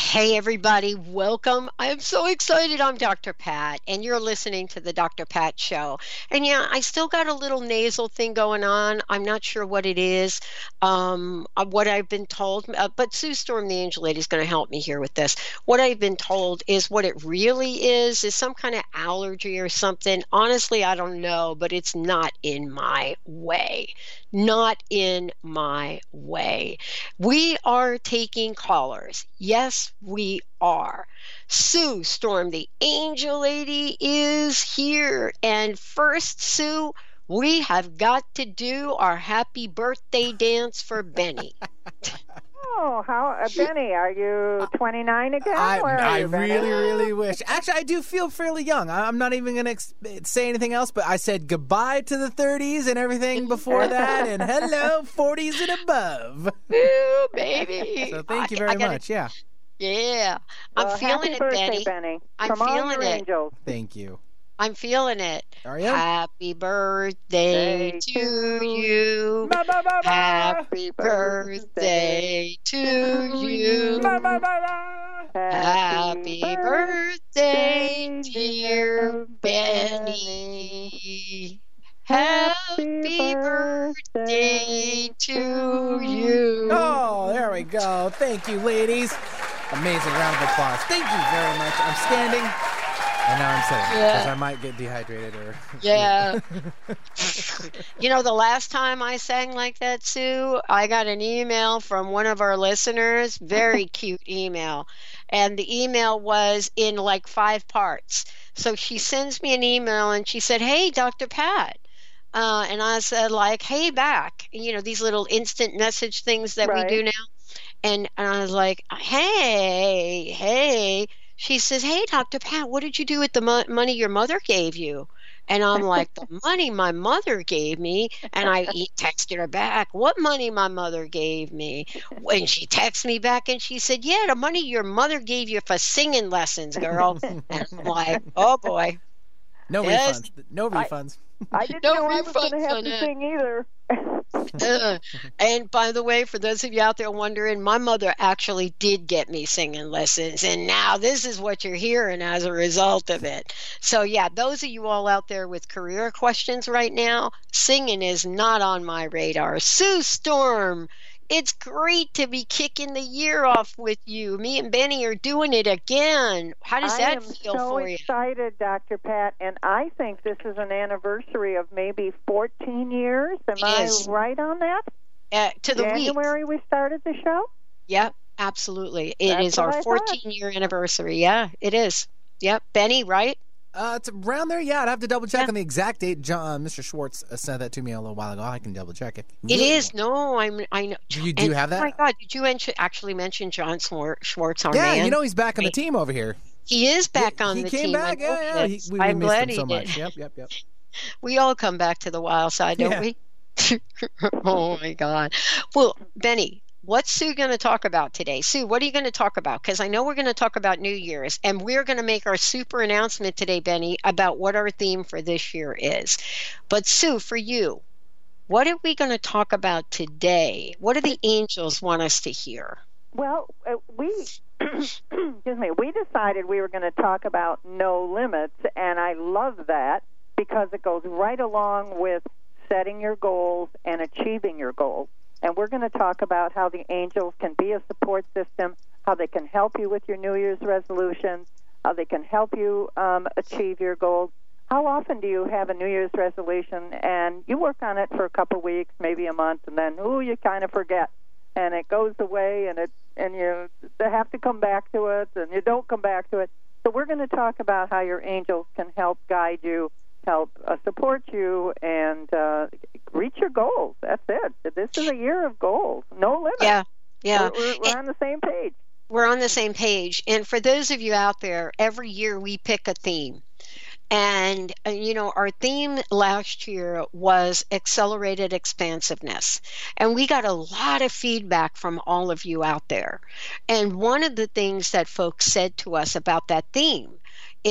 Hey, everybody, welcome. I'm so excited. I'm Dr. Pat, and you're listening to the Dr. Pat Show. And yeah, I still got a little nasal thing going on. I'm not sure what it is, um, uh, what I've been told, uh, but Sue Storm, the angel lady, is going to help me here with this. What I've been told is what it really is, is some kind of allergy or something. Honestly, I don't know, but it's not in my way. Not in my way. We are taking callers. Yes, we are. Sue Storm, the angel lady, is here. And first, Sue, we have got to do our happy birthday dance for Benny. Oh, how uh, Benny? Are you 29 again? I, Where I you, really, really wish. Actually, I do feel fairly young. I- I'm not even going to ex- say anything else, but I said goodbye to the 30s and everything before that, and hello, 40s and above. Ooh, baby. So thank you I- I very gotta- much. Yeah, Yeah. I'm Well, feeling happy it, birthday, Benny. Benny. I'm From all feeling your it. angels. thank you. I'm feeling it. Are you? Happy birthday Day to you. Ba, ba, ba, ba. Happy birthday to you. Happy birthday, dear Benny. Happy birthday to you. Oh, there we go. Thank you, ladies. Amazing round of applause. Thank you very much. I'm standing, and now I'm sitting Yeah. because I might get dehydrated or. Yeah. you know, the last time I sang like that, Sue, I got an email from one of our listeners, very cute email. And the email was in like five parts. So she sends me an email and she said, Hey, Dr. Pat. Uh, and I said, like, hey, back. You know, these little instant message things that Right. we do now. And, and I was like, hey, hey. She says, hey, Dr. Pat, what did you do with the mo- money your mother gave you? And I'm like, the money my mother gave me. And I texted her back, what money my mother gave me? When she texted me back and she said, yeah, the money your mother gave you for singing lessons, girl. and I'm like, oh boy. No Yes. refunds. No refunds. I didn't No know I was going to have to sing either. Uh, and by the way, for those of you out there wondering, my mother actually did get me singing lessons, and now this is what you're hearing as a result of it. So, yeah, those of you all out there with career questions right now, singing is not on my radar. Sue Storm, it's great to be kicking the year off with you. Me and Benny are doing it again. How does I that feel so for you? I'm so excited, Dr. Pat, and I think this is an anniversary of maybe 14 years. Am It I right on that? Uh, to the week. January we started the show. Yep, absolutely. It That's is our 14 year anniversary. Yeah, it is. Yep, Benny, right? Uh, it's around there. Yeah, I'd have to double check Yeah. on the exact date. John, uh, Mr. Schwartz uh, sent that to me a little while ago. I can double check it. It is. No, I'm. I know. You, do And- have that. Oh my? God! Did you actually mention John Schwartz, our yeah, man? you know he's back on the team over here. he is back he, on he the came team. I back. Yeah, yeah. he He, we, we I'm glad him he so did. much. Yep, yep, yep. We all come back to the wild side, don't Yeah. we? oh my God! Well, Benny, what's Sue going to talk about today? Sue, what are you going to talk about? Because I know we're going to talk about New Year's, and we're going to make our super announcement today, Benny, about what our theme for this year is. But Sue, for you, what are we going to talk about today? What do the angels want us to hear? Well, uh, we excuse me, we decided we were going to talk about no limits, and I love that because it goes right along with setting your goals and achieving your goals. And we're going to talk about how the angels can be a support system, how they can help you with your New Year's resolutions, how they can help you um, achieve your goals. How often do you have a New Year's resolution and you work on it for a couple weeks, maybe a month, and then ooh, you kind of forget, and it goes away, and it and you have to come back to it, and you don't come back to it. So we're going to talk about how your angels can help guide you help uh, support you and uh, reach your goals. That's it. This is a year of goals. No limit. Yeah, yeah. We're, we're, we're on the same page. We're on the same page. And for those of you out there, every year we pick a theme. And, uh, you know, our theme last year was accelerated expansiveness. And we got a lot of feedback from all of you out there. And one of the things that folks said to us about that theme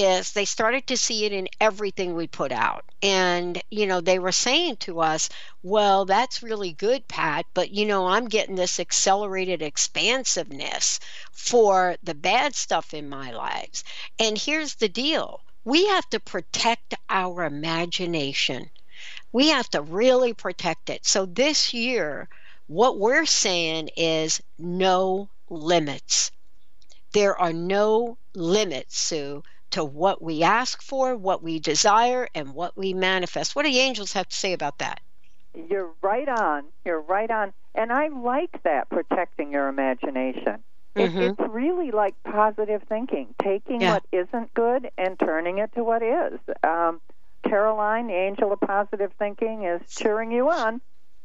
is they started to see it in everything we put out. And, you know, they were saying to us, well, that's really good, Pat, but, you know, I'm getting this accelerated expansiveness for the bad stuff in my lives. And here's the deal we have to protect our imagination. We have to really protect it. So this year, what we're saying is no limits. There are no limits, Sue, to what we ask for, what we desire, and what we manifest. What do the angels have to say about that? You're right on. You're right on. And I like that, protecting your imagination. Mm-hmm. It, it's really like positive thinking, taking yeah. what isn't good and turning it to what is. Um, Caroline, the angel of positive thinking, is cheering you on.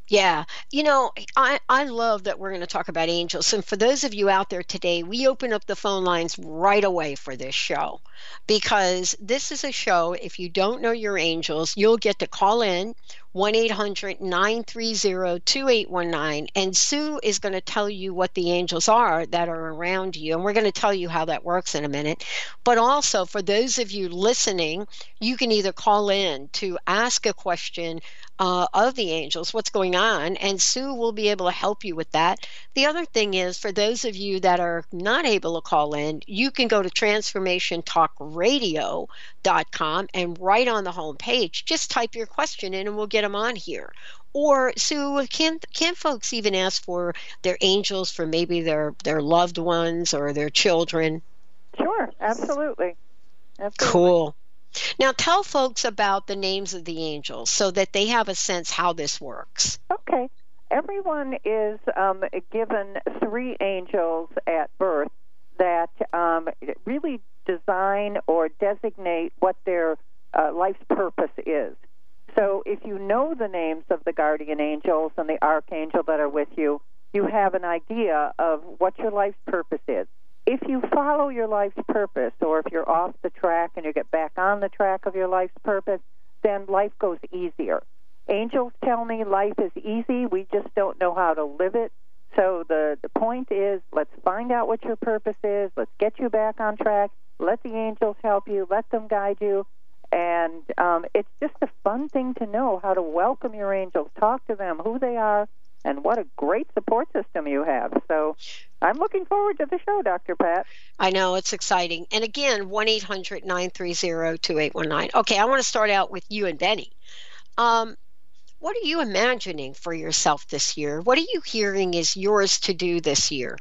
Yeah. You know, I, I love that we're going to talk about angels. And for those of you out there today, we open up the phone lines right away for this show because this is a show. If you don't know your angels, you'll get to call in 1 800 930 2819. And Sue is going to tell you what the angels are that are around you. And we're going to tell you how that works in a minute. But also, for those of you listening, you can either call in to ask a question uh, of the angels, what's going on, and Sue will be able to help you with that. The other thing is, for those of you that are not able to call in, you can go to transformationtalkradio.com and right on the home page, just type your question in and we'll get them on here. Or Sue, can can folks even ask for their angels for maybe their their loved ones or their children? Sure, absolutely. absolutely. Cool. Now, tell folks about the names of the angels so that they have a sense how this works. Okay. Everyone is um, given three angels at birth that um, really design or designate what their uh, life's purpose is. So, if you know the names of the guardian angels and the archangel that are with you, you have an idea of what your life's purpose is if you follow your life's purpose, or if you're off the track and you get back on the track of your life's purpose, then life goes easier. Angels tell me life is easy, we just don't know how to live it. So the, the point is let's find out what your purpose is, let's get you back on track, let the angels help you, let them guide you. And um, it's just a fun thing to know how to welcome your angels, talk to them, who they are, and what a great support system you have. So I'm looking forward to the show, Dr. Pat. I know, it's exciting. And again, 1 800 930 2819. Okay, I want to start out with you and Benny. Um, what are you imagining for yourself this year? What are you hearing is yours to do this year?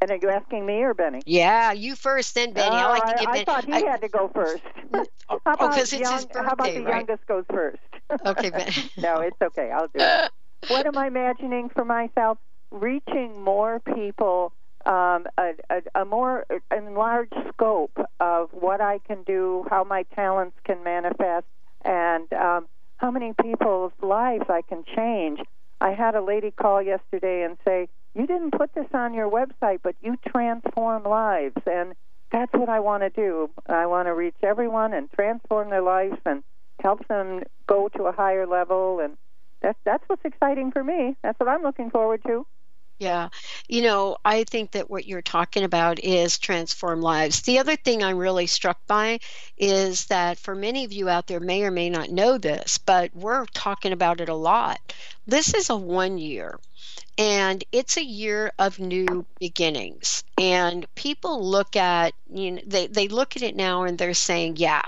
And are you asking me or Benny? Yeah, you first, then Benny. I like to give I, Benny. I thought he I, had to go first. how about, oh, it's young, his birthday, how about the right? youngest goes first? Okay, Benny. no, it's okay. I'll do it. what am I imagining for myself? Reaching more people, um, a, a, a more enlarged scope of what I can do, how my talents can manifest, and um, how many people's lives I can change. I had a lady call yesterday and say, You didn't put this on your website, but you transform lives. And that's what I want to do. I want to reach everyone and transform their life and help them go to a higher level and that's that's what's exciting for me. That's what I'm looking forward to. Yeah. You know, I think that what you're talking about is transform lives. The other thing I'm really struck by is that for many of you out there may or may not know this, but we're talking about it a lot. This is a one year and it's a year of new beginnings and people look at you know they, they look at it now and they're saying yeah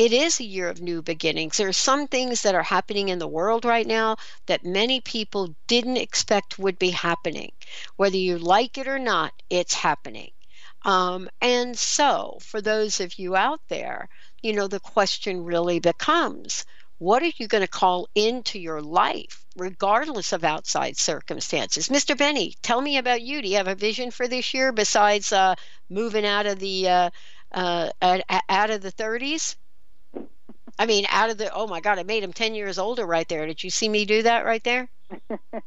it is a year of new beginnings. There are some things that are happening in the world right now that many people didn't expect would be happening. Whether you like it or not, it's happening. Um, and so, for those of you out there, you know, the question really becomes what are you going to call into your life, regardless of outside circumstances? Mr. Benny, tell me about you. Do you have a vision for this year besides uh, moving out of the uh, uh, out of the 30s? I mean, out of the oh my god, I made him ten years older right there. Did you see me do that right there?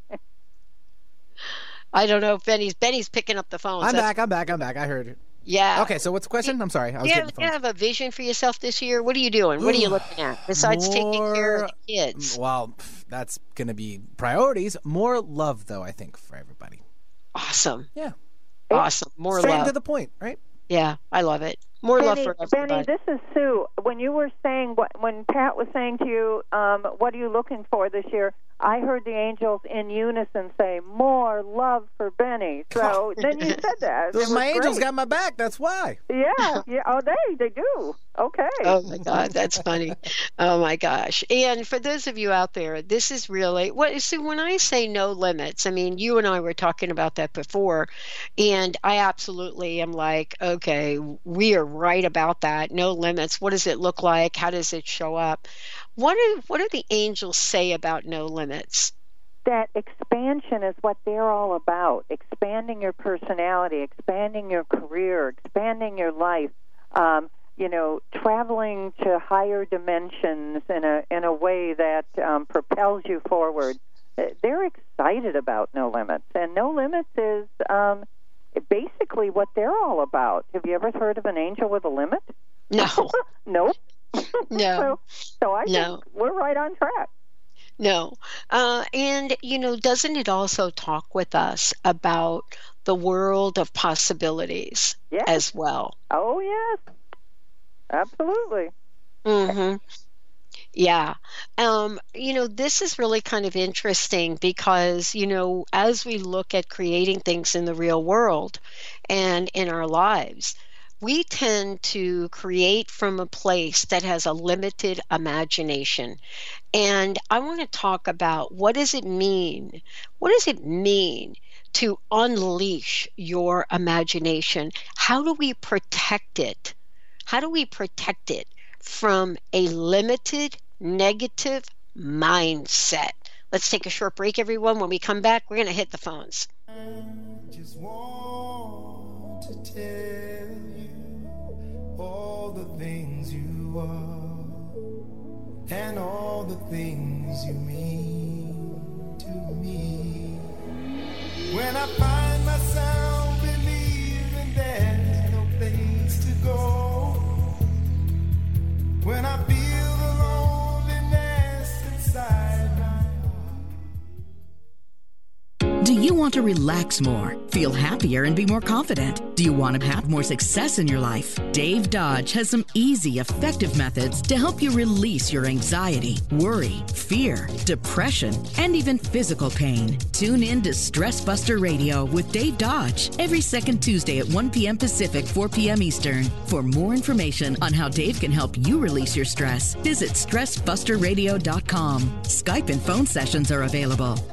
I don't know if Benny's Benny's picking up the phone. I'm so back. I'm back. I'm back. I heard it. Yeah. Okay. So what's the question? I'm sorry. I was yeah, you have a vision for yourself this year. What are you doing? What are you looking at besides more, taking care of the kids? Well, that's going to be priorities. More love, though. I think for everybody. Awesome. Yeah. Awesome. More love. Straight love. to the point, right? Yeah, I love it. More Benny, love for everybody. Benny, this is Sue. When you were saying what, when Pat was saying to you, um, "What are you looking for this year?" I heard the angels in unison say, "More love for Benny." So then you said that. Those my angels got my back. That's why. Yeah, yeah. Oh, they they do. Okay. Oh my God, that's funny. oh my gosh. And for those of you out there, this is really what. So when I say no limits, I mean you and I were talking about that before, and I absolutely am like, okay, we are right about that. No limits. What does it look like? How does it show up? What do what do the angels say about no limits? That expansion is what they're all about. Expanding your personality, expanding your career, expanding your life. Um, you know, traveling to higher dimensions in a in a way that um, propels you forward. They're excited about No Limits, and No Limits is um, basically what they're all about. Have you ever heard of an angel with a limit? No. nope. No. so, so I no. think we're right on track. No. Uh, and, you know, doesn't it also talk with us about the world of possibilities yes. as well? Oh, yes. Absolutely. Mm-hmm. Yeah. Um, you know, this is really kind of interesting because, you know, as we look at creating things in the real world and in our lives, we tend to create from a place that has a limited imagination. And I want to talk about what does it mean? What does it mean to unleash your imagination? How do we protect it? How do we protect it from a limited negative mindset? Let's take a short break, everyone. When we come back, we're going to hit the phones all the things you are and all the things you mean to me. When I find myself believing there's no place to go, when I feel Do you want to relax more, feel happier, and be more confident? Do you want to have more success in your life? Dave Dodge has some easy, effective methods to help you release your anxiety, worry, fear, depression, and even physical pain. Tune in to Stress Buster Radio with Dave Dodge every second Tuesday at 1 p.m. Pacific, 4 p.m. Eastern. For more information on how Dave can help you release your stress, visit StressBusterRadio.com. Skype and phone sessions are available.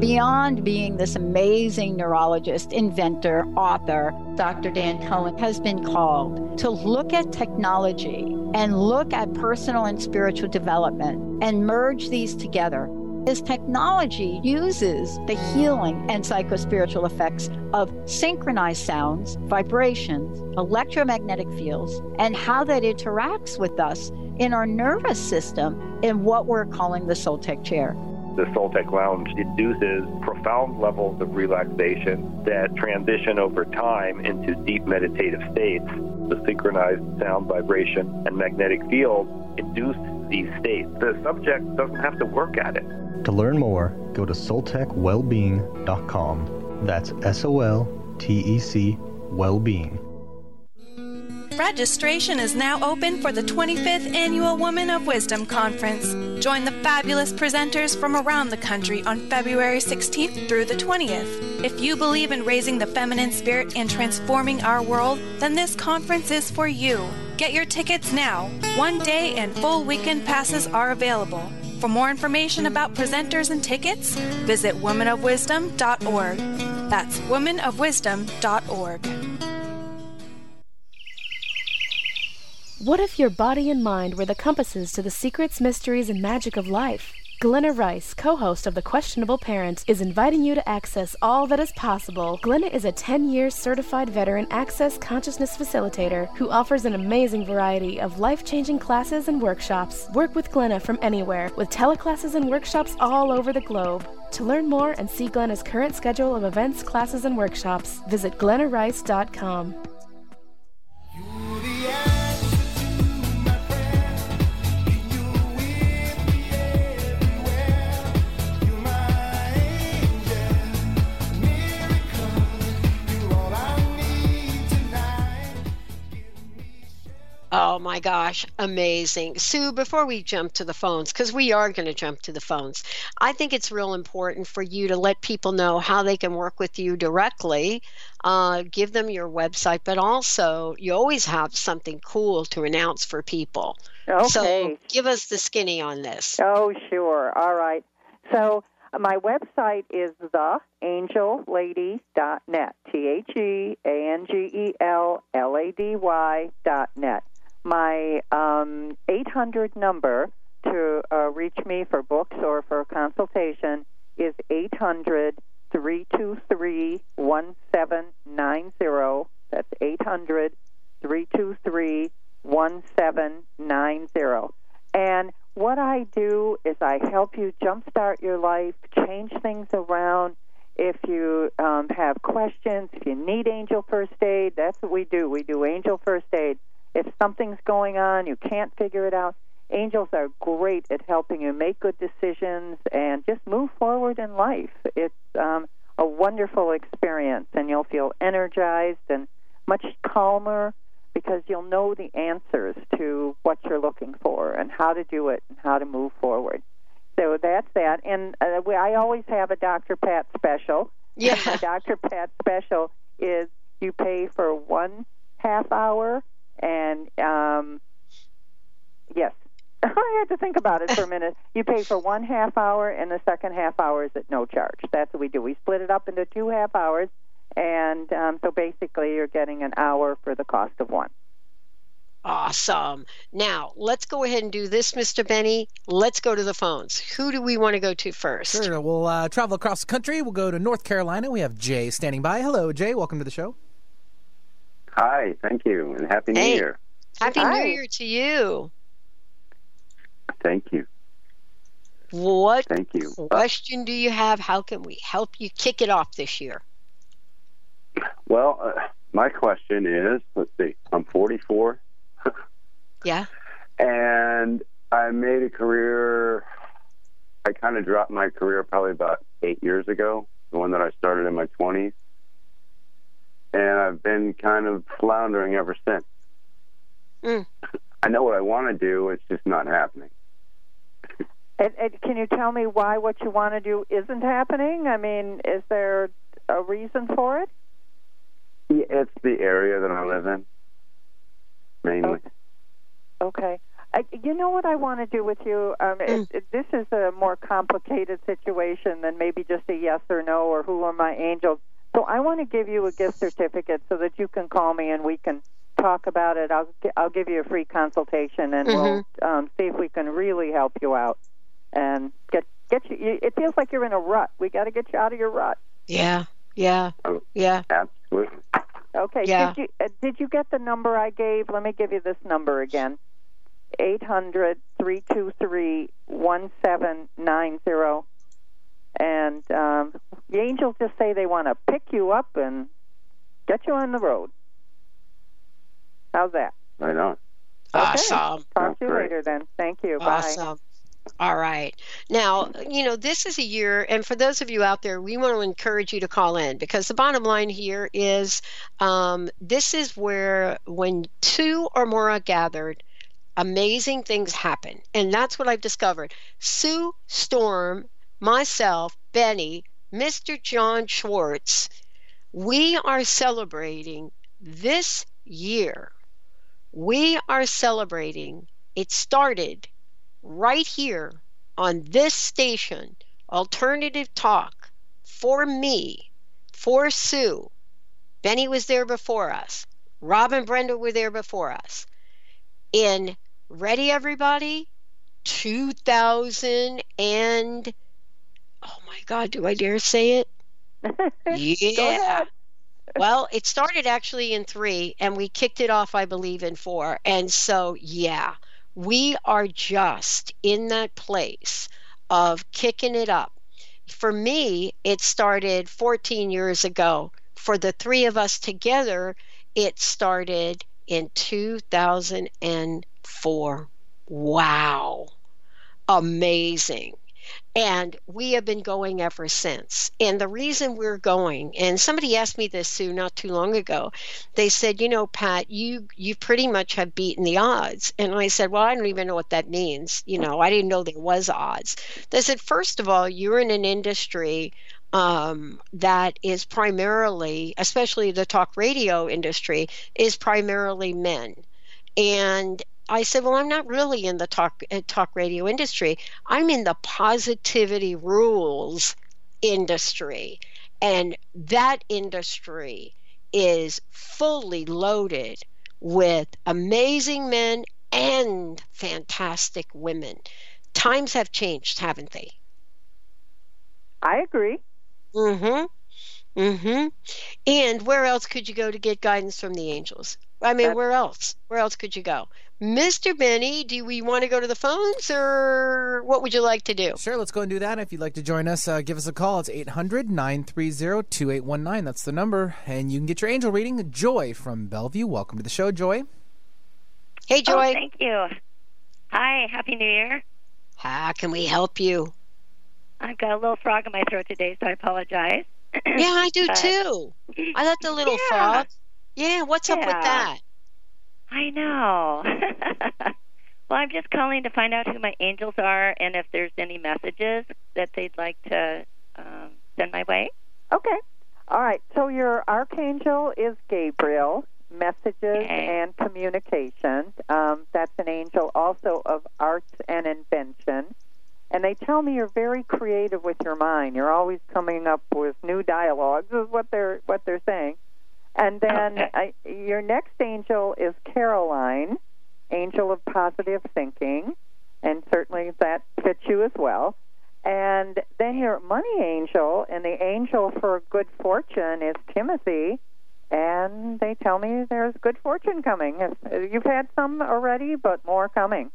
Beyond being this amazing neurologist, inventor, author, Dr. Dan Cohen has been called to look at technology and look at personal and spiritual development and merge these together. His technology uses the healing and psychospiritual effects of synchronized sounds, vibrations, electromagnetic fields, and how that interacts with us in our nervous system in what we're calling the Soltec chair. The Soltec Lounge induces profound levels of relaxation that transition over time into deep meditative states. The synchronized sound, vibration, and magnetic field induce these states. The subject doesn't have to work at it. To learn more, go to soltecwellbeing.com. That's S O L T E C Wellbeing. Registration is now open for the 25th Annual Woman of Wisdom Conference. Join the fabulous presenters from around the country on February 16th through the 20th. If you believe in raising the feminine spirit and transforming our world, then this conference is for you. Get your tickets now. One day and full weekend passes are available. For more information about presenters and tickets, visit womanofwisdom.org. That's womanofwisdom.org. What if your body and mind were the compasses to the secrets, mysteries, and magic of life? Glenna Rice, co host of The Questionable Parent, is inviting you to access all that is possible. Glenna is a 10 year certified veteran access consciousness facilitator who offers an amazing variety of life changing classes and workshops. Work with Glenna from anywhere with teleclasses and workshops all over the globe. To learn more and see Glenna's current schedule of events, classes, and workshops, visit glennarice.com. Oh my gosh, amazing. Sue, before we jump to the phones, because we are going to jump to the phones, I think it's real important for you to let people know how they can work with you directly. Uh, give them your website, but also you always have something cool to announce for people. Okay. So give us the skinny on this. Oh, sure. All right. So uh, my website is theangellady.net. T H E A N G E L L A D Y dot net. My um, 800 number to uh, reach me for books or for a consultation is 800 323 1790. That's 800 323 1790. And what I do is I help you jumpstart your life, change things around. If you um, have questions, if you need angel first aid, that's what we do. We do angel first aid. If something's going on, you can't figure it out, angels are great at helping you make good decisions and just move forward in life. It's um, a wonderful experience, and you'll feel energized and much calmer because you'll know the answers to what you're looking for and how to do it and how to move forward. So that's that. And uh, we, I always have a Dr. Pat special. Yeah. And my Dr. Pat special is you pay for one half hour and um, yes, I had to think about it for a minute. You pay for one half hour, and the second half hour is at no charge. That's what we do. We split it up into two half hours, and um, so basically you're getting an hour for the cost of one. Awesome. Now, let's go ahead and do this, Mr. Benny. Let's go to the phones. Who do we want to go to first? Sure. We'll uh, travel across the country. We'll go to North Carolina. We have Jay standing by. Hello, Jay. Welcome to the show. Hi, thank you, and Happy New Hey. Year. Happy Hi. New Year to you. Thank you. What Thank you. question do you have? How can we help you kick it off this year? Well, uh, my question is let's see, I'm 44, Yeah. and I made a career. I kind of dropped my career probably about eight years ago, the one that I started in my 20s. And I've been kind of floundering ever since. Mm. I know what I want to do, it's just not happening. And, and can you tell me why what you want to do isn't happening? I mean, is there a reason for it? Yeah, It's the area that I live in, mainly. Okay. I, you know what I want to do with you? Um, Mm. it, it, this is a more complicated situation than maybe just a yes or no or who are my angels. So I want to give you a gift certificate so that you can call me and we can talk about it. I'll gi- I'll give you a free consultation and we'll um, see if we can really help you out and get get you. you- It feels like you're in a rut. We got to get you out of your rut. Yeah, yeah, yeah. Absolutely. Okay. Yeah. Did you uh, did you get the number I gave? Let me give you this number again. Eight hundred three two three one seven nine zero. And um, the angels just say they want to pick you up and get you on the road. How's that? Right on. Awesome. Talk to you great. later then. Thank you. Bye. Awesome. All right. Now, you know, this is a year, and for those of you out there, we want to encourage you to call in because the bottom line here is um, this is where when two or more are gathered, amazing things happen. And that's what I've discovered. Sue Storm, myself, Benny, Mr. John Schwartz, we are celebrating this year. We are celebrating, it started right here on this station, Alternative Talk, for me, for Sue. Benny was there before us. Rob and Brenda were there before us. In ready everybody? 2000 and oh my god, do I dare say it? yeah. Well, it started actually in three, and we kicked it off, I believe, in four. And so, yeah, we are just in that place of kicking it up. For me, it started 14 years ago. For the three of us together, it started in 2004. Wow. Amazing. And we have been going ever since. And the reason we're going, and somebody asked me this, Sue, not too long ago. They said, you know, Pat, you you pretty much have beaten the odds. And I said, well, I don't even know what that means. You know, I didn't know there was odds. They said, first of all, you're in an industry um, that is primarily, especially the talk radio industry, is primarily men. And I said, "Well, I'm not really in the talk uh, talk radio industry. I'm in the positivity rules industry, and that industry is fully loaded with amazing men and fantastic women. Times have changed, haven't they?" I agree. Mm-hmm. Mm-hmm. And where else could you go to get guidance from the angels? I mean, where else? Where else could you go? Mr. Benny, do we want to go to the phones or what would you like to do? Sure, let's go and do that. If you'd like to join us, uh, give us a call. It's 800 930 2819. That's the number. And you can get your angel reading. Joy from Bellevue. Welcome to the show, Joy. Hey, Oh, Joy. thank you. Hi, Happy New Year. How can we help you? I've got a little frog in my throat today, so I apologize. Yeah, I do But- too. I got the little Yeah. frog. Yeah, what's up with that? I know. well, I'm just calling to find out who my angels are and if there's any messages that they'd like to um, send my way. Okay. All right. So your archangel is Gabriel, messages and communication. Um, that's an angel also of arts and invention. And they tell me you're very creative with your mind. You're always coming up with new dialogues. Is what they're what they're saying. And then I, your next angel is Caroline, angel of positive thinking, and certainly that fits you as well. And then your money angel and the angel for good fortune is Timothy, and they tell me there's good fortune coming. If- You've had some already, but more coming.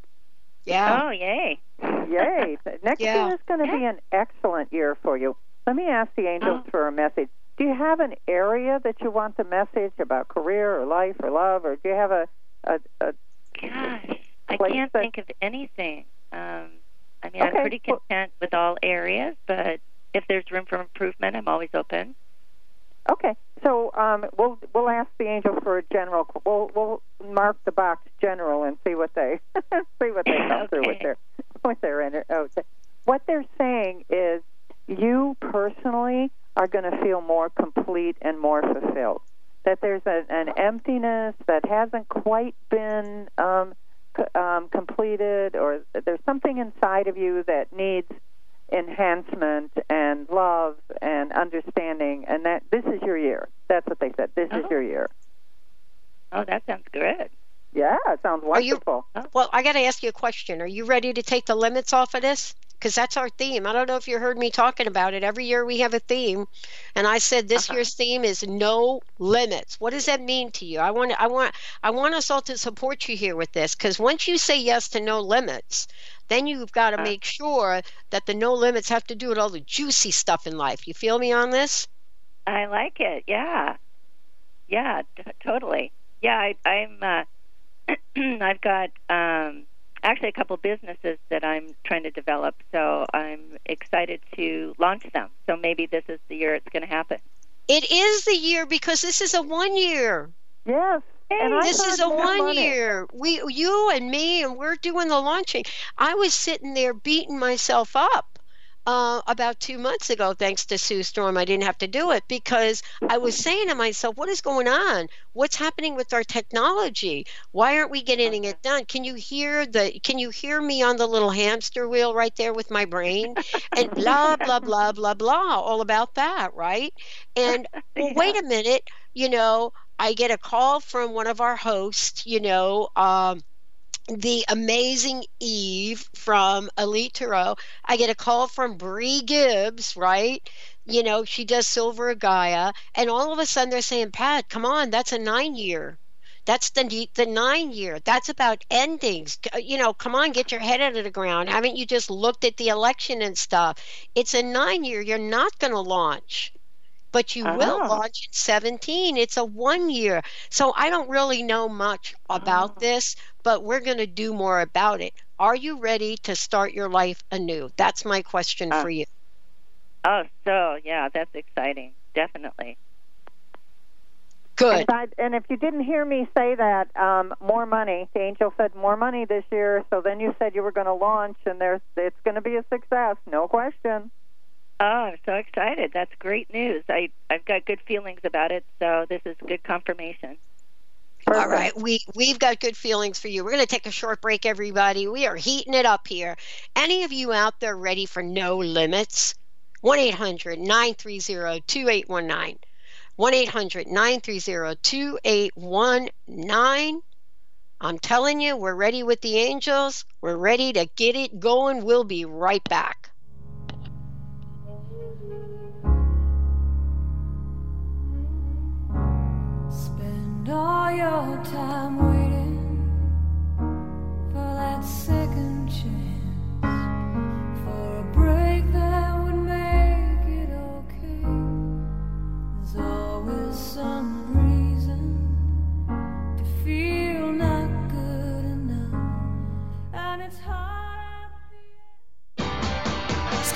Yeah. Oh, yay. Yay. Next Yeah. year is going to be an excellent year for you. Let me ask the angels Oh. for a message. Do you have an area that you want the message about career or life or love, or do you have a, a, a Gosh, I can't that- think of anything. Um, I mean, I'm Okay, pretty well- content with all areas, but if there's room for improvement, I'm always open. Okay, so um, we'll we'll ask the angel for a general. We'll we'll mark the box general and see what they see what they come through with their with their inner. Oh, what they're saying is, you personally are going to feel more complete and more fulfilled. That there's a, an emptiness that hasn't quite been um, um, completed, or there's something inside of you that needs enhancement and love and understanding, and that this is your year. That's what they said. This oh. is your year. Oh, that sounds good. Yeah, it sounds wonderful. You, well, I got to ask you a question. Are you ready to take the limits off of this? Because that's our theme. I don't know if you heard me talking about it. Every year we have a theme, and I said this uh-huh. year's theme is no limits. What does that mean to you? I want, I want, I want us all to support you here with this. Because once you say yes to no limits, then you've got to uh-huh. make sure that the no limits have to do with all the juicy stuff in life. You feel me on this? I like it. Yeah, yeah, t- totally. Yeah, I, I'm. Uh, I've got um, actually a couple businesses that I'm trying to develop, so I'm excited to launch them. So maybe this is the year it's going to happen. It is the year because this is a one year. Yes. And this is a one year. We, you and me, and we're doing the launching. I was sitting there beating myself up uh, about two months ago, thanks to Sue Storm. I didn't have to do it because I was saying to myself, what is going on? What's happening with our technology? Why aren't we getting it done? Can you hear the can you hear me on the little hamster wheel right there with my brain? And blah blah blah blah blah all about that, right? And well, wait a minute, you know, I get a call from one of our hosts, you know, um, the amazing Eve from Elite Tarot. I get a call from Bree Gibbs, right? You know, she does Silver Gaia, and all of a sudden they're saying, "Pat, come on, that's a nine year." That's the the nine year. That's about endings. You know, come on, get your head out of the ground. Haven't you just looked at the election and stuff? It's a nine year. You're not going to launch but you uh-huh. will launch in 17. It's a one year. So I don't really know much about uh-huh. this, but we're going to do more about it. Are you ready to start your life anew? That's my question uh, for you. Oh, so yeah, that's exciting. Definitely. Good. And, I, and, if you didn't hear me say that, um, more money. The angel said more money this year. So then you said you were going to launch, and there's it's going to be a success, no question. Oh, I'm so excited. That's great news. I, I've got good feelings about it, so this is good confirmation. Perfect. All right, we we've got good feelings for you. We're going to take a short break, everybody. We are heating it up here. Any of you out there ready for no limits? 1 800 930 2819. 1 800 930 2819. I'm telling you, we're ready with the angels. We're ready to get it going. We'll be right back. All your time waiting for that second chance for a break that would make it okay. There's always some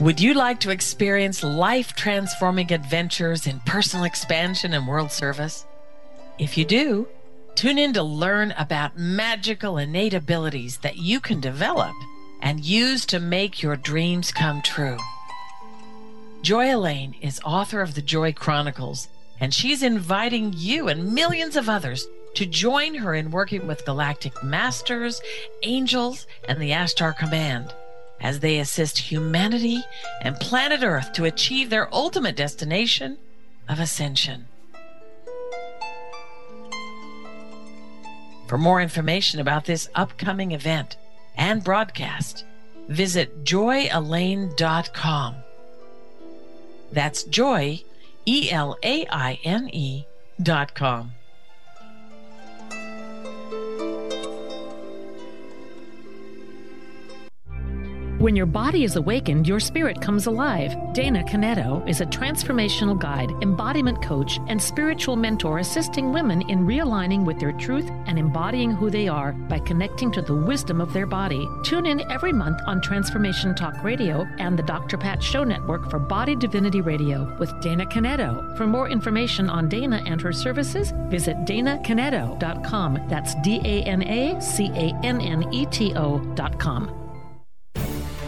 Would you like to experience life transforming adventures in personal expansion and world service? If you do, tune in to learn about magical innate abilities that you can develop and use to make your dreams come true. Joy Elaine is author of the Joy Chronicles, and she's inviting you and millions of others to join her in working with galactic masters, angels, and the Ashtar Command as they assist humanity and planet Earth to achieve their ultimate destination of ascension. For more information about this upcoming event and broadcast, visit joyelaine.com. That's joy, E L A I N E dot com. When your body is awakened, your spirit comes alive. Dana Cannetto is a transformational guide, embodiment coach, and spiritual mentor assisting women in realigning with their truth and embodying who they are by connecting to the wisdom of their body. Tune in every month on Transformation Talk Radio and the Dr. Pat Show Network for Body Divinity Radio with Dana Cannetto. For more information on Dana and her services, visit danacannetto.com. That's D A N A C A N N E T O.com.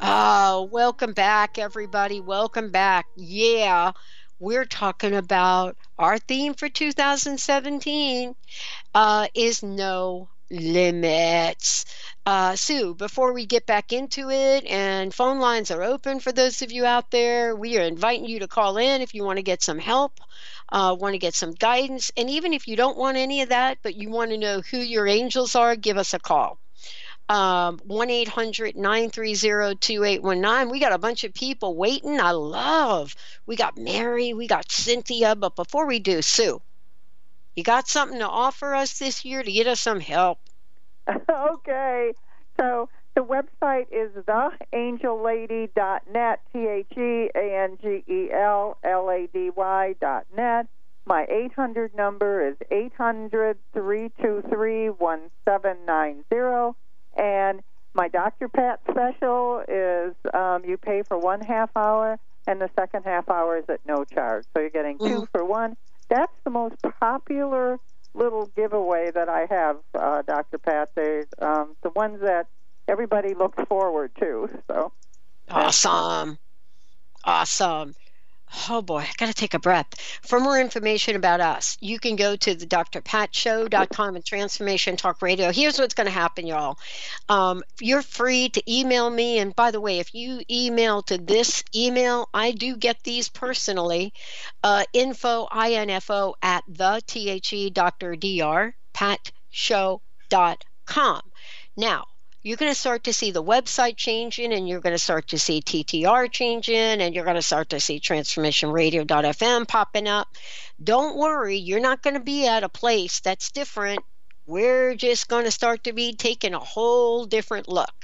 Ah, welcome back, everybody. Welcome back. Yeah, we're talking about our theme for 2017 uh, is no limits. Uh, Sue, before we get back into it, and phone lines are open for those of you out there, we are inviting you to call in if you want to get some help, uh, want to get some guidance, and even if you don't want any of that, but you want to know who your angels are, give us a call. Um, 1 800 930 2819. We got a bunch of people waiting. I love. We got Mary, we got Cynthia. But before we do, Sue, you got something to offer us this year to get us some help? okay. So the website is theangellady.net, T H E A N G E L L A D Y.net. My 800 number is 800 323 1790. And my Dr. Pat special is um, you pay for one half hour, and the second half hour is at no charge. So you're getting 2 Mm-hmm. for one. That's the most popular little giveaway that I have, uh, Dr. Pat. Um, the ones that everybody looks forward to. So Awesome. Awesome. Oh boy, I got to take a breath. For more information about us, you can go to the drpatshow.com and Transformation Talk Radio. Here's what's going to happen, y'all. Um, you're free to email me. And by the way, if you email to this email, I do get these personally. Uh, info, info at the T-H-E Dr. D-R, patshow.com. Now, you're going to start to see the website changing and you're going to start to see TTR changing and you're going to start to see transformationradio.fm popping up. Don't worry, you're not going to be at a place that's different. We're just going to start to be taking a whole different look.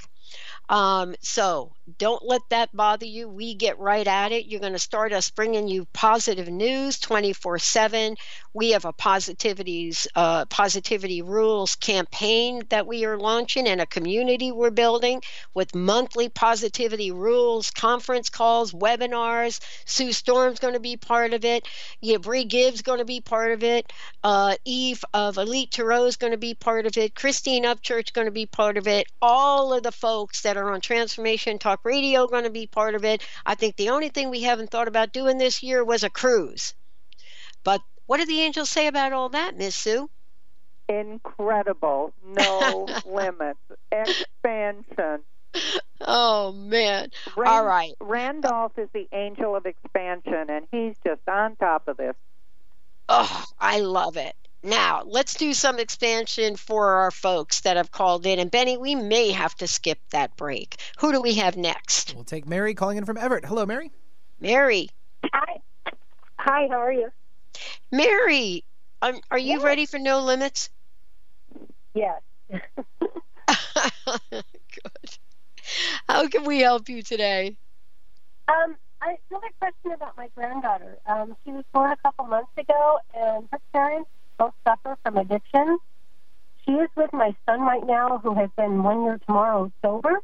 Um, so don't let that bother you. We get right at it. You're going to start us bringing you positive news 24 7. We have a positivities, uh, positivity rules campaign that we are launching and a community we're building with monthly positivity rules, conference calls, webinars. Sue Storm's going to be part of it. Yeah, Bree Gibbs going to be part of it. Uh, Eve of Elite Tarot is going to be part of it. Christine Upchurch going to be part of it. All of the folks that are on Transformation Talk Radio going to be part of it. I think the only thing we haven't thought about doing this year was a cruise. But what do the angels say about all that, Miss Sue? incredible, no limits, expansion. Oh man! Ran- all right. Randolph is the angel of expansion, and he's just on top of this. Oh, I love it. Now, let's do some expansion for our folks that have called in. And Benny, we may have to skip that break. Who do we have next? We'll take Mary calling in from Everett. Hello, Mary. Mary. Hi. Hi, how are you? Mary, um, are you ready for no limits? Yes. Good. How can we help you today? Um, I a question about my granddaughter. Um, she was born a couple months ago, and her parents both suffer from addiction. She is with my son right now, who has been one year tomorrow sober.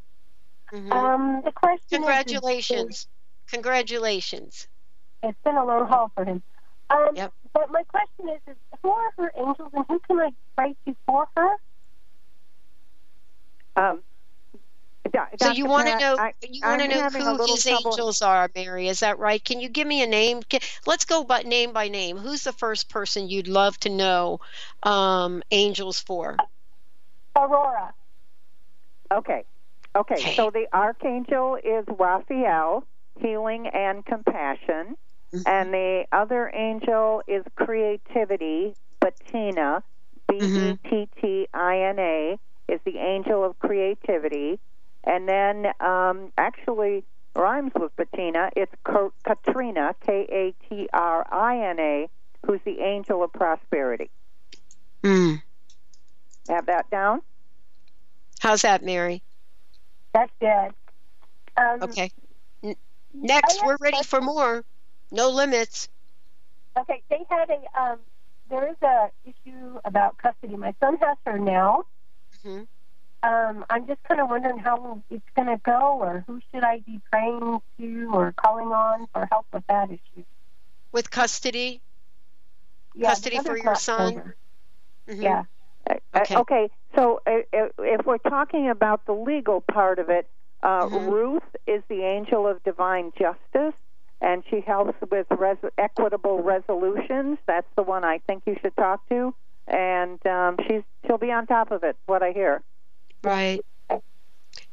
Mhm. Um, the question is- Congratulations. Congratulations. it's been a long haul for him. Um, But my question is, is, who are her angels, and who can I pray to for her? Um, Do- So you want to know I- you want to know who little his trouble- angels are, Mary? Is that right? Can you give me a name? Can, let's go by name by name. Who's the first person you'd love to know um, angels for? Aurora. Okay. Okay. So the archangel is Raphael, healing and compassion. And the other angel is creativity, Bettina, B E T T I N A, is the angel of creativity. And then um, actually rhymes with Bettina. It's Ka- Katrina, K A T R I N A, who's the angel of prosperity. Mm. Have that down? How's that, Mary? That's good. Um, Okay. N- next, we're ready for more. No limits. Okay, they had a um, there is a issue about custody. My son has her now. Mm-hmm. Um, I'm just kind of wondering how it's going to go, or who should I be praying to or calling on for help with that issue. With custody? Yeah, custody for your son? Mhm. Yeah. Uh, Okay. So uh, uh, if we're talking about the legal part of it, uh, Mm-hmm. Ruth is the angel of divine justice, and she helps with res- equitable resolutions. That's the one I think you should talk to, and um, she's she'll be on top of it. What I hear. Right.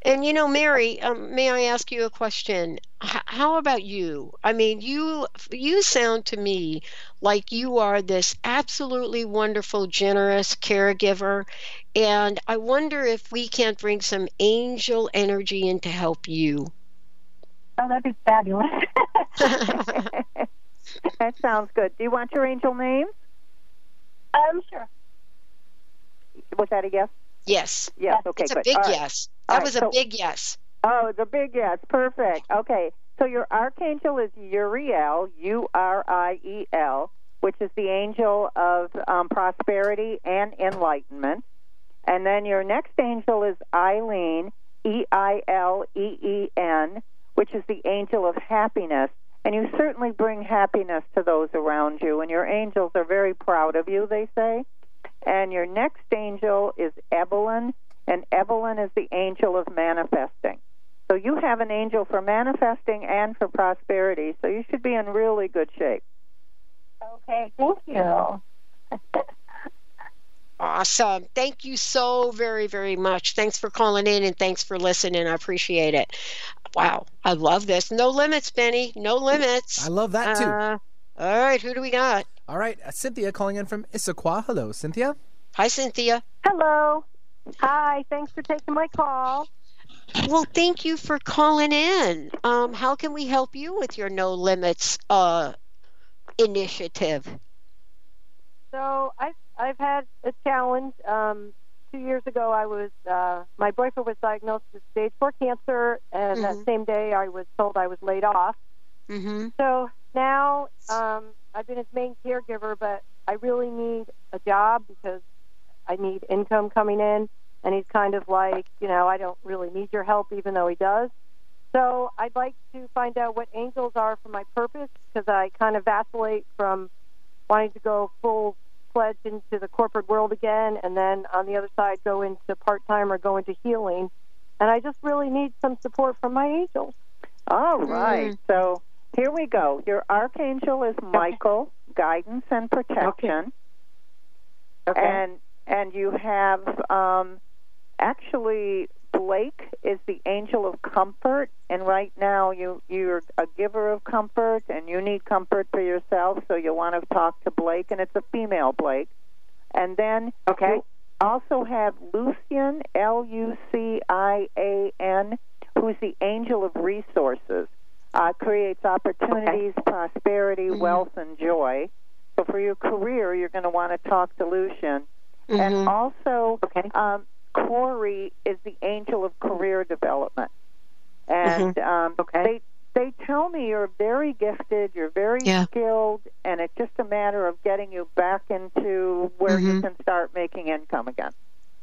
And you know, Mary, um, may I ask you a question? H- how about you? I mean, you you sound to me like you are this absolutely wonderful, generous caregiver, and I wonder if we can't bring some angel energy in to help you. Oh, that'd be fabulous. That sounds good. Do you want your angel name? Um, sure. Was that a yes? Yes. Yes. Okay. It's a good. big All right. yes. That right, was a so- big yes. Oh, the big yes. Perfect. Okay. So your archangel is Uriel, U R I E L, which is the angel of um, prosperity and enlightenment. And then your next angel is Eileen, E I L E E N, which is the angel of happiness. And you certainly bring happiness to those around you. And your angels are very proud of you, they say. And your next angel is Evelyn, and Evelyn is the angel of manifesting. So you have an angel for manifesting and for prosperity. So you should be in really good shape. Okay, thank you. Awesome. Thank you so very, very much. Thanks for calling in and thanks for listening. I appreciate it. Wow. I love this. No limits, Benny. No limits. I love that too. Uh, all right. Who do we got? All right, uh, Cynthia calling in from Issaquah. Hello, Cynthia. Hi, Cynthia. Hello. Hi. Thanks for taking my call. Well, thank you for calling in. Um, how can we help you with your No Limits uh, initiative? So I've I've had a challenge. Um, two years ago, I was uh, my boyfriend was diagnosed with stage four cancer, and that Mhm. same day, I was told I was laid off. Mm-hmm. So now um, I've been his main caregiver, but I really need a job because I need income coming in. And he's kind of like, you know, I don't really need your help, even though he does. So I'd like to find out what angels are for my purpose because I kind of vacillate from wanting to go full fledged into the corporate world again, and then on the other side go into part time or go into healing. And I just really need some support from my angels. All right. So here we go. Your archangel is Michael, guidance and protection. Okay. And and you have um, actually Blake is the angel of comfort, and right now you you're a giver of comfort, and you need comfort for yourself, so you want to talk to Blake, and it's a female Blake. And then okay. you also have Lucian, L U C I A N, who's the angel of resources. Uh, creates opportunities, prosperity, wealth, and joy. So for your career, you're going to want to talk to Lucian. Mm-hmm. And also, um, Corey is the angel of career development. And Mm-hmm. um, they they tell me you're very gifted, you're very Yeah. skilled, and it's just a matter of getting you back into where you Mhm. can start making income again.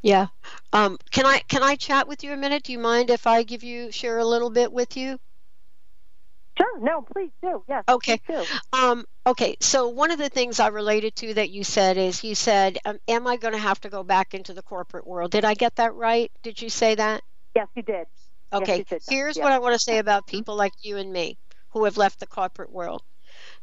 Yeah. Um, can I can I chat with you a minute? Do you mind if I give you share a little bit with you? Sure. No, please do. Yes. Okay. do. Um, okay. So one of the things I related to that you said is you said, um, "Am I going to have to go back into the corporate world?" Did I get that right? Did you say that? Yes, you did. Yes, Okay. you did. Here's Yeah. what I want to say about people like you and me who have left the corporate world.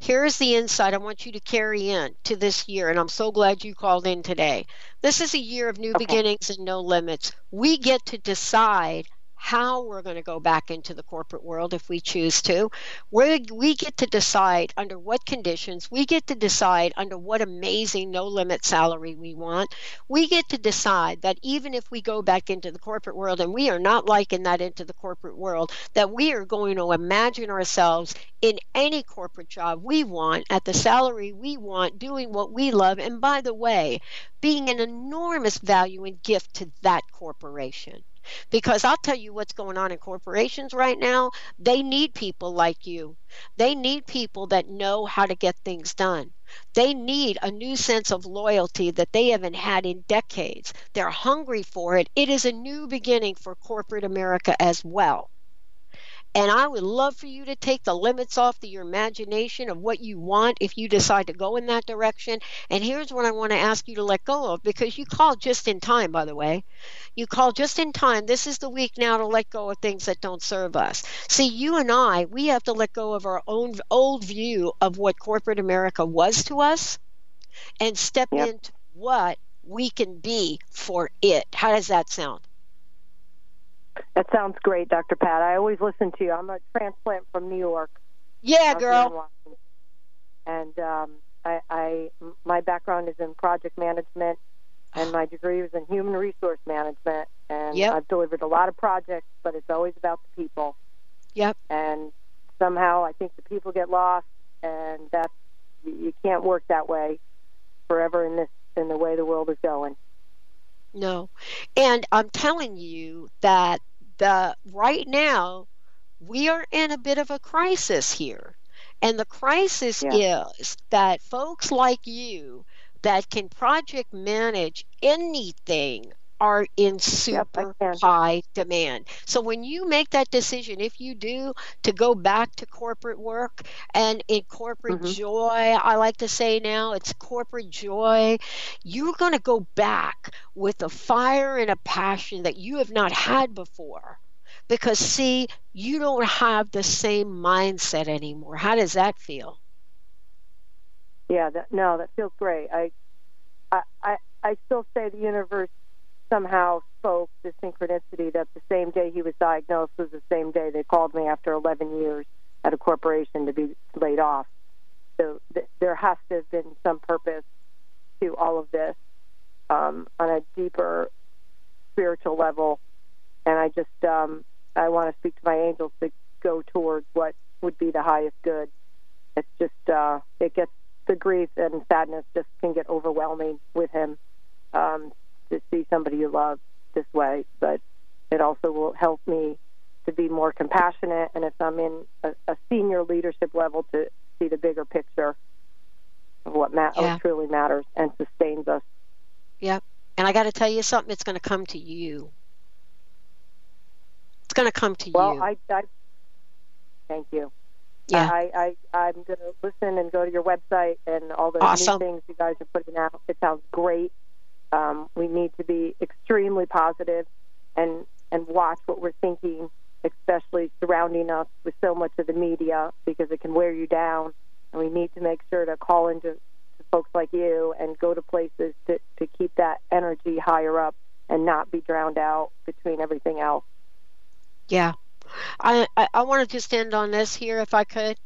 Here's the insight I want you to carry in to this year, and I'm so glad you called in today. This is a year of new beginnings and no limits. We get to decide how we're going to go back into the corporate world if we choose to. we we get to decide under what conditions. We get to decide under what amazing no limit salary we want. We get to decide that even if we go back into the corporate world and we are not liking that into the corporate world, that we are going to imagine ourselves in any corporate job we want at the salary we want, doing what we love, and by the way, being an enormous value and gift to that corporation. Because I'll tell you what's going on in corporations right now. They need people like you. They need people that know how to get things done. They need a new sense of loyalty that they haven't had in decades. They're hungry for it. It is a new beginning for corporate America as well. And I would love for you to take the limits off to your imagination of what you want if you decide to go in that direction. And here's what I want to ask you to let go of because you called just in time, by the way. You called just in time. This is the week now to let go of things that don't serve us. See, you and I, we have to let go of our own old view of what corporate America was to us and step into what we can be for it. How does that sound? That sounds great, Dr. Pat. I always listen to you. I'm a transplant from New York. Yeah, out here in girl. And um, I, I, my background is in project management, and my degree was in human resource management. And Yep. I've delivered a lot of projects, but it's always about the people. Yep. And somehow I think the people get lost, and that's you you can't work that way forever in this in the way the world is going. No. And I'm telling you that the right now we are in a bit of a crisis here. And the crisis is that folks like you that can project manage anything are in super high demand. So when you make that decision, if you do, to go back to corporate work and in corporate mm-hmm. joy, I like to say now it's corporate joy, you're going to go back with a fire and a passion that you have not had before. Because, see, you don't have the same mindset anymore. How does that feel? Yeah, that, no, that feels great. I, I, I, I still say the universe somehow spoke the synchronicity that the same day he was diagnosed was the same day they called me after 11 years at a corporation to be laid off. So th- there has to have been some purpose to all of this um, on a deeper spiritual level. And I just, um, I want to speak to my angels to go towards what would be the highest good. It's just, uh, it gets the grief and sadness just can get overwhelming with him um, to see somebody you love this way. But it also will help me to be more compassionate, and if I'm in a, a senior leadership level, to see the bigger picture of what, ma- Yeah. what truly matters and sustains us. Yep. And I got to tell you something, it's going to come to you. It's going to come to Well, you. I, I thank you. Yeah. I, I I'm going to listen and go to your website and all the Awesome. new things you guys are putting out. It sounds great. Um, we need to be extremely positive and and watch what we're thinking, especially surrounding us with so much of the media because it can wear you down. And we need to make sure to call into to folks like you and go to places to to keep that energy higher up and not be drowned out between everything else. Yeah. I, I, I want to just end on this here, if I could.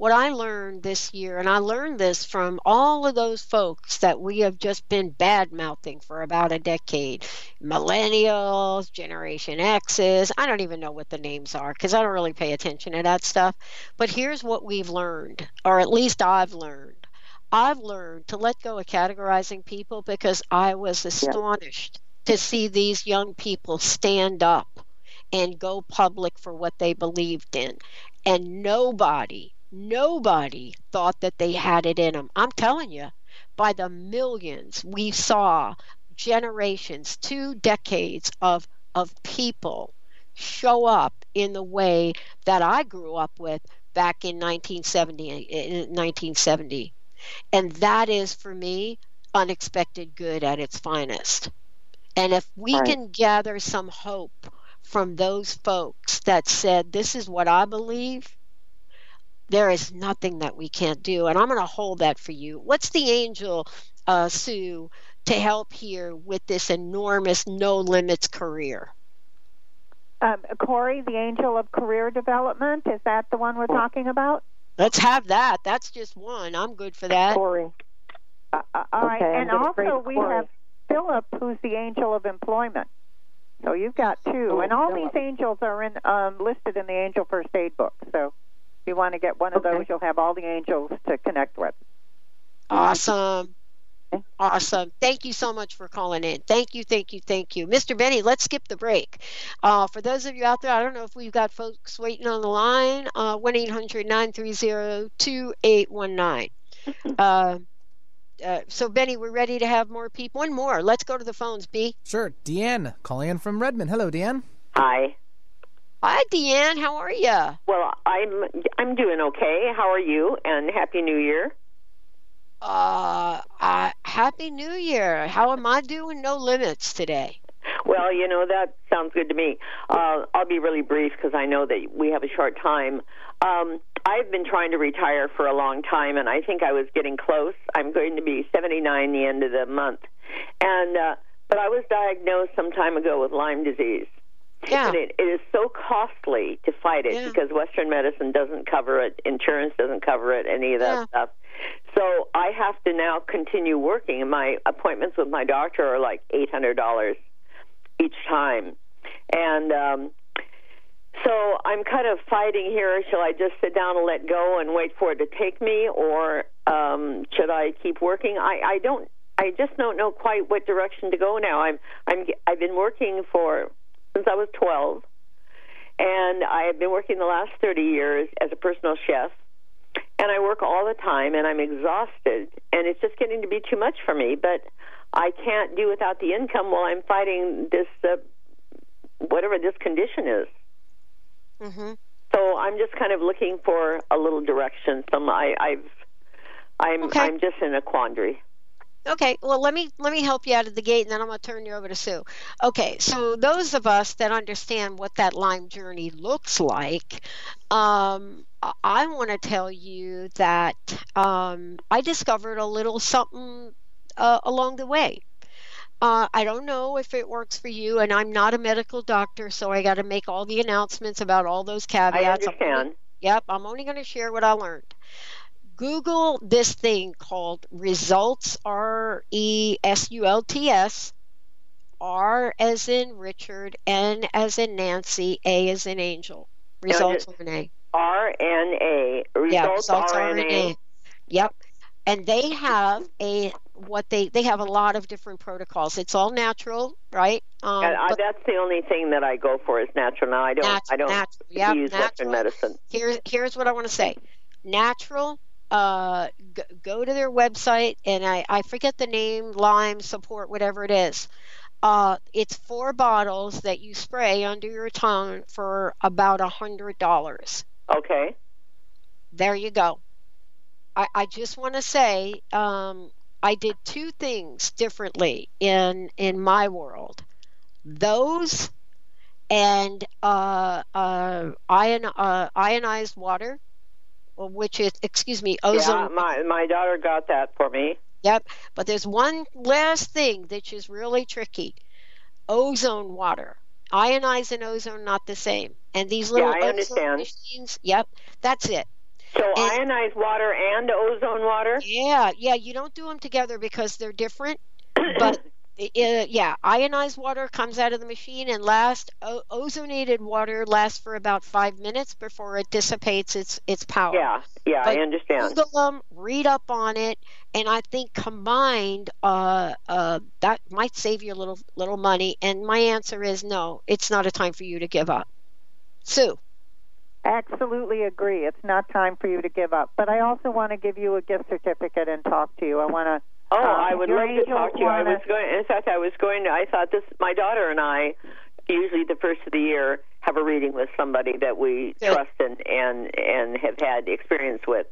What I learned this year, and I learned this from all of those folks that we have just been bad mouthing for about a decade millennials, Generation X's. I don't even know what the names are because I don't really pay attention to that stuff. But here's what we've learned, or at least I've learned. I've learned to let go of categorizing people because I was astonished to see these young people stand up and go public for what they believed in. And nobody, nobody thought that they had it in them. I'm telling you, by the millions we saw generations, two decades of of people show up in the way that I grew up with back in 1970 in eh, 1970 and that is for me unexpected good at its finest and if we Right. can gather some hope from those folks that said this is what I believe there is nothing that we can't do and I'm going to hold that for you what's the angel uh, Sue to help here with this enormous no limits career Um, Corey, the angel of career development, is that the one we're talking about? Let's have that. That's just one. I'm good for that. Corey. Uh, all right, Okay, I'm and also we Corey. have Philip, who's the angel of employment. So you've got two, Oh, and all Philip. these angels are in um, listed in the Angel First Aid book. So if you want to get one of Okay. those, you'll have all the angels to connect with. Awesome. Awesome. Thank you so much for calling in. Thank you, thank you, thank you. Mr. Benny, let's skip the break. Uh, for those of you out there, I don't know if we've got folks waiting on the line, uh, 1 800 930 2819. Uh, So, Benny, we're ready to have more people. One more. Let's go to the phones, B. Sure. Deanne calling in from Redmond. Hello, Deanne. Hi. Hi, Deanne. How are you? Well, I'm I'm doing okay. How are you? And happy New Year. Uh, uh, Happy New Year. How am I doing? No limits today. Well, you know that sounds good to me. Uh, I'll be really brief because I know that we have a short time. Um, I've been trying to retire for a long time, and I think I was getting close. I'm going to be 79 the end of the month, and uh, but I was diagnosed some time ago with Lyme disease. Yeah. And it, it is so costly to fight it because Western medicine doesn't cover it, insurance doesn't cover it, any of that Yeah. stuff. So I have to now continue working, and my appointments with my doctor are like eight hundred dollars each time, and um, so I'm kind of fighting here. Shall I just sit down and let go and wait for it to take me, or um, should I keep working? I, I don't. I just don't know quite what direction to go now. I'm. I'm. I've been working for since I was 12, and I have been working the last 30 years as a personal chef. And I work all the time, and I'm exhausted, and it's just getting to be too much for me. But I can't do without the income while I'm fighting this, uh, whatever this condition is. Mm-hmm. So I'm just kind of looking for a little direction. Some I, I've, I'm, I'm just in a quandary. Okay, well let me let me help you out of the gate and then I'm going to turn you over to Sue. Okay, so those of us that understand what that Lyme journey looks like, um, I- I want to tell you that um, I discovered a little something uh, along the way. Uh, I don't know if it works for you, and I'm not a medical doctor, so I got to make all the announcements about all those caveats. I'm only- understand. yep, I'm only going to share what I learned. Google this thing called results, R E S U L T S, R as in Richard, N as in Nancy, A as in Angel. Results just- RNA. RNA. Yeah, Results results RNA. RNA. Yep. And they have a what they they have a lot of different protocols. It's all natural, right? Um, and I, that's the only thing that I go for is natural. Now I don't. Nat- I don't yep, use Western natural. medicine. here's here's what I want to say. Natural. Uh, g- go to their website, and I I forget the name, Lyme support, whatever it is. Uh, it's four bottles that you spray under your tongue for about a hundred dollars. Okay. There you go. I, I just want to say um, I did two things differently in in my world. Those and uh, uh, ion, uh, ionized water, which is excuse me, ozone. Yeah, my my daughter got that for me. Yep. But there's one last thing that is really tricky. Ozone water. Ionized and ozone not the same. And these little Yeah, I understand. machines, yep, that's it. So ionized water and ozone water. Yeah, yeah, you don't do them together because they're different, but uh, yeah, ionized water comes out of the machine and lasts. O- ozonated water lasts for about five minutes before it dissipates its its power. Yeah, yeah, But I understand. Google them, read up on it, and I think combined, uh, uh, that might save you a little little money. And my answer is no. It's not a time for you to give up. Sue. Absolutely agree. It's not time for you to give up. But I also want to give you a gift certificate and talk to you. I want to. Oh, um, I would love to talk to you. I was going. In fact, I was going. to I thought this. My daughter and I, usually the first of the year, have a reading with somebody that we trust and and and have had experience with,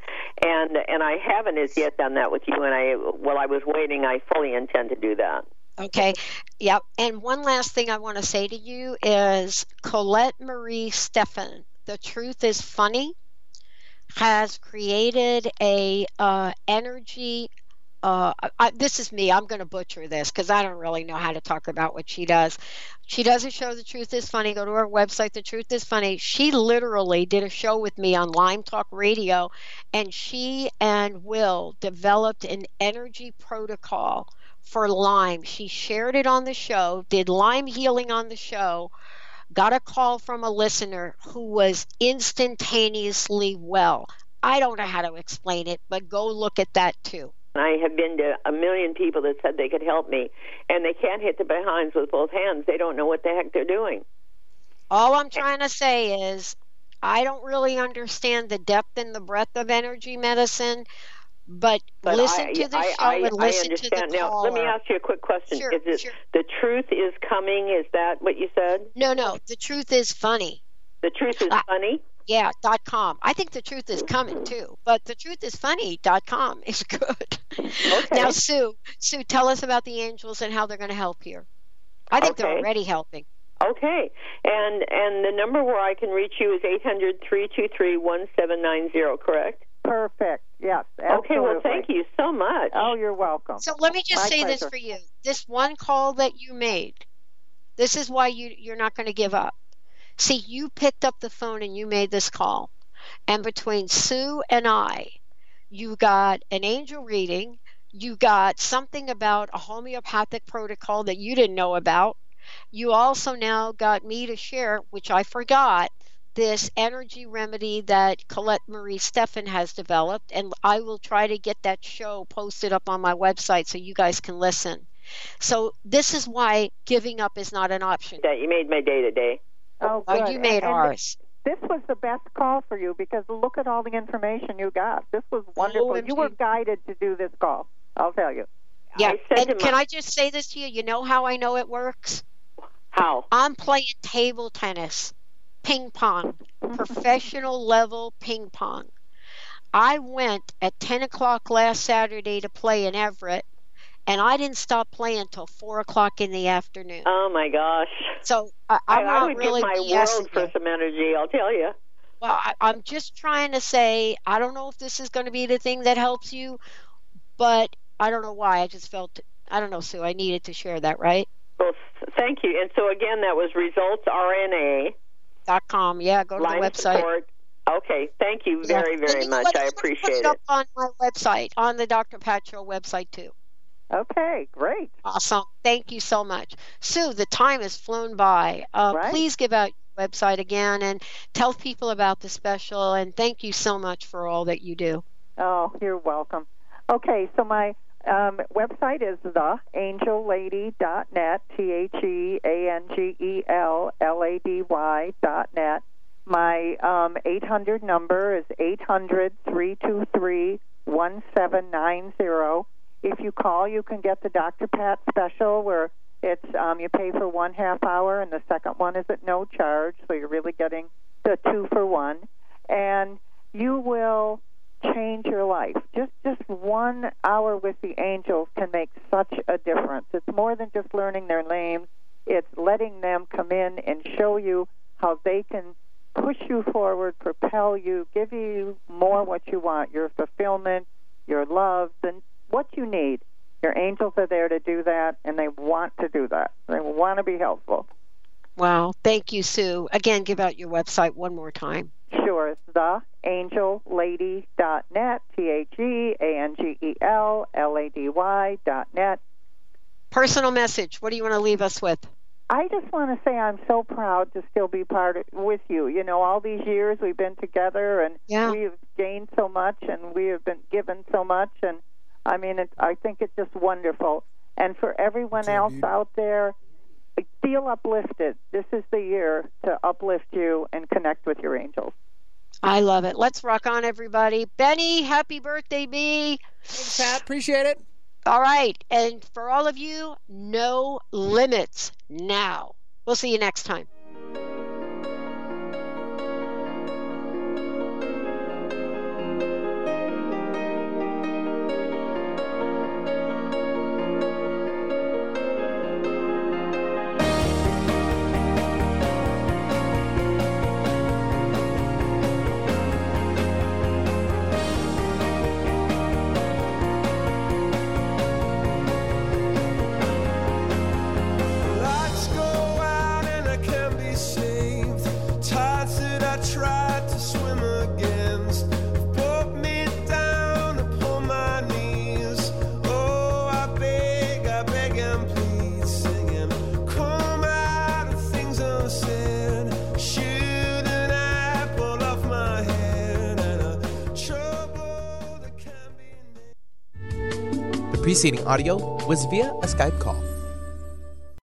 and and I haven't as yet done that with you. And I, while I was waiting, I fully intend to do that. Okay. Yep. And one last thing I want to say to you is Colette Marie Stephan, The Truth is Funny, has created a uh, energy. Uh, I, this is me. I'm going to butcher this because I don't really know how to talk about what she does. She does a show, The Truth is Funny. Go to her website, The Truth is Funny. She literally did a show with me on Lyme Talk Radio, and she and Will developed an energy protocol for Lyme. She shared it on the show, did Lyme healing on the show, got a call from a listener who was instantaneously well. I don't know how to explain it, but go look at that too. I have been to a million people that said they could help me, and they can't hit the behinds with both hands. They don't know what the heck they're doing. All I'm trying to say is I don't really understand the depth and the breadth of energy medicine, but, But listen I, to the I, show I, and I listen to the. Now, let me ask you a quick question. Sure, is it sure. the truth is coming? Is that what you said? No, no, the truth is funny. The truth is funny. Yeah, dot com. I think the truth is coming too, but the truth is funny dot com is good. Now, Sue, Sue, tell us about the angels and how they're going to help here. I think they're already helping. Okay, and and the number where I can reach you is eight hundred three two three one seven nine zero. Correct? Perfect. Yes. Absolutely. Okay. Well, thank you so much. Oh, you're welcome. So let me just My say this for you. This one call that you made, this is why you you're not going to give up. See, you picked up the phone and you made this call. And between Sue and I, you got an angel reading, you got something about a homeopathic protocol that you didn't know about. You also now got me to share, which I forgot, this energy remedy that Colette Marie Stephan has developed, and I will try to get that show posted up on my website so you guys can listen. So this is why giving up is not an option. That you made my day today. Oh, Oh, good. you made And- and ours. This was the best call for you because look at all the information you got. This was wonderful. You were guided to do this call. I'll tell you. Yeah, said and can my- I just say this to you? You know how I know it works? How? I'm playing table tennis, ping pong, professional level ping pong. I went at 10 o'clock last Saturday to play in Everett, and I didn't stop playing until 4 o'clock in the afternoon. Oh my gosh. So I, I, I'm I not would really give my world for some energy. I'll tell you. Well, I, I'm just trying to say, I don't know if this is going to be the thing that helps you, but I don't know why. I just felt, I don't know, Sue, I needed to share that, right? Well, thank you. And so again, that was results RNA. Dot com. Yeah, go to Lyme the website. Support. Okay, thank you very, And very much. I I'm gonna put appreciate it it. up on my website, on the Dr. Pat Show website too. Okay, great. Awesome. Thank you so much. Sue, the time has flown by. Uh, Right. Please give out your website again and tell people about the special. And thank you so much for all that you do. Oh, you're welcome. Okay, so my um, website is theangellady.net, T H E A N G E L L A D Y dot net. My um, 800 number is 800 323 1790. If you call, you can get the Dr. Pat special where it's um, you pay for one half hour and the second one is at no charge, so you're really getting the two for one. And you will change your life. Just just one hour with the angels can make such a difference. It's more than just learning their names. It's letting them come in and show you how they can push you forward, propel you, give you more what you want, your fulfillment, your love, and what you need. Your angels are there to do that, and they want to do that. They want to be helpful. Wow. Thank you, Sue. Again, give out your website one more time. Sure, it's theangellady.net, T H E A N G E L L A D Y dot net. personal message. What do you want to leave us with? I just want to say I'm so proud to still be part of, with you. You know, all these years we've been together, and yeah. we've gained so much, and we have been given so much, and I mean, it, I think it's just wonderful. And for everyone else out there, feel uplifted. This is the year to uplift you and connect with your angels. I love it. Let's rock on, everybody. Benny, happy birthday, B. Thanks, Pat. Appreciate it. All right. And for all of you, no limits now. We'll see you next time. Preceding audio was via a Skype.